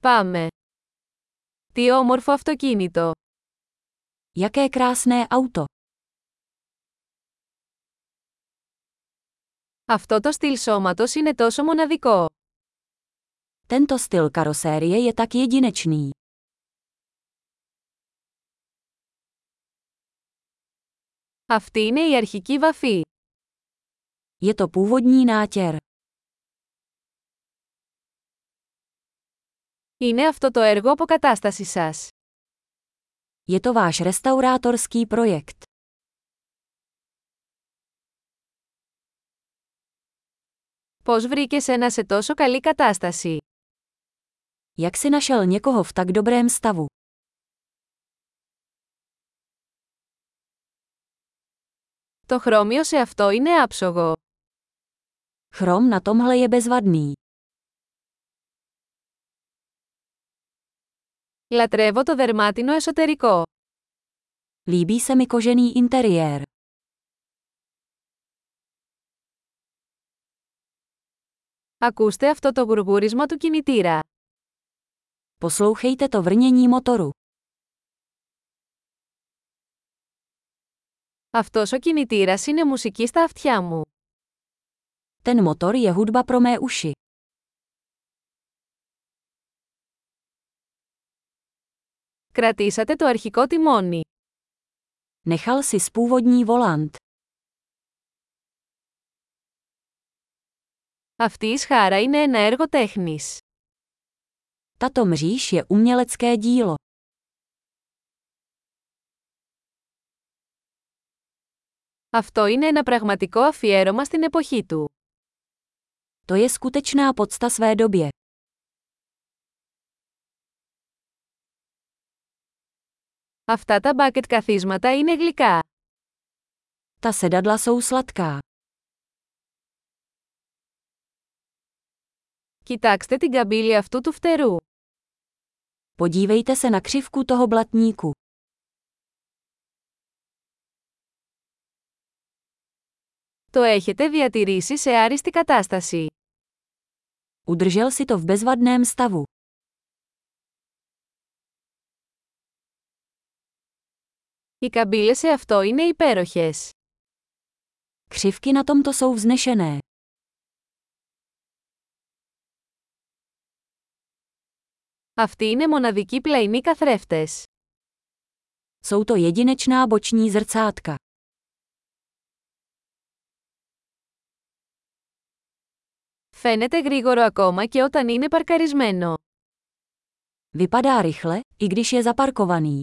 Πάμε. Τι όμορφο αυτοκίνητο. Jaké krásné auto. Αυτό το στυλ σώματος είναι τόσο μοναδικό. Tento styl karosérie je tak jedinečný. Αυτή είναι η αρχική βαφή. Je to původní nátěr. Είναι αυτό το έργο αποκατάστασης σας. Je to váš restaurátorský projekt. Πώς βρήκες ένα σε τόσο καλή κατάσταση. Jak si našel někoho v tak dobrém stavu? Το χρώμιο σε αυτό είναι άψογο. Chrom na tomhle je bezvadný. Λατρεύω το δερμάτινο εσωτερικό. Líbí se mi kožený interiér. Ακούστε αυτό το γουργούρισμα του κινητήρα. Poslouchejte to vrnění motoru. Αυτός ο κινητήρας είναι μουσική στα αυτιά μου. Ten motor je hudba pro mé uši. Κρατήσατε το αρχικό τιμόνι. Nechal si spůvodní volant. Αυτή η σχάρα είναι ένα έργο τέχνης. Tato mříž je umělecké dílo. Αυτό είναι ένα πραγματικό αφιέρωμα στην εποχή του. To je skutečná podsta své době. Αυτά τα μπάκετ καθίσματα είναι γλυκά. Ta sedadla jsou sladká. Κοιτάξτε την καμπύλη αυτού του φτερού. Podívejte se na křivku toho blatníku. Το έχετε διατηρήσει σε άριστη κατάσταση. Udržel si to v bezvadném stavu. Οι καμπύλες σε αυτό είναι υπέροχες. Křivky na tomto jsou vznešené. Αυτοί είναι μοναδικοί πλαϊνοί καθρέφτες. Jsou to jedinečná boční zrcátka. Φαίνεται γρήγορο ακόμα και όταν είναι παρκαρισμένο. Vypadá rychle, i když je zaparkovaný.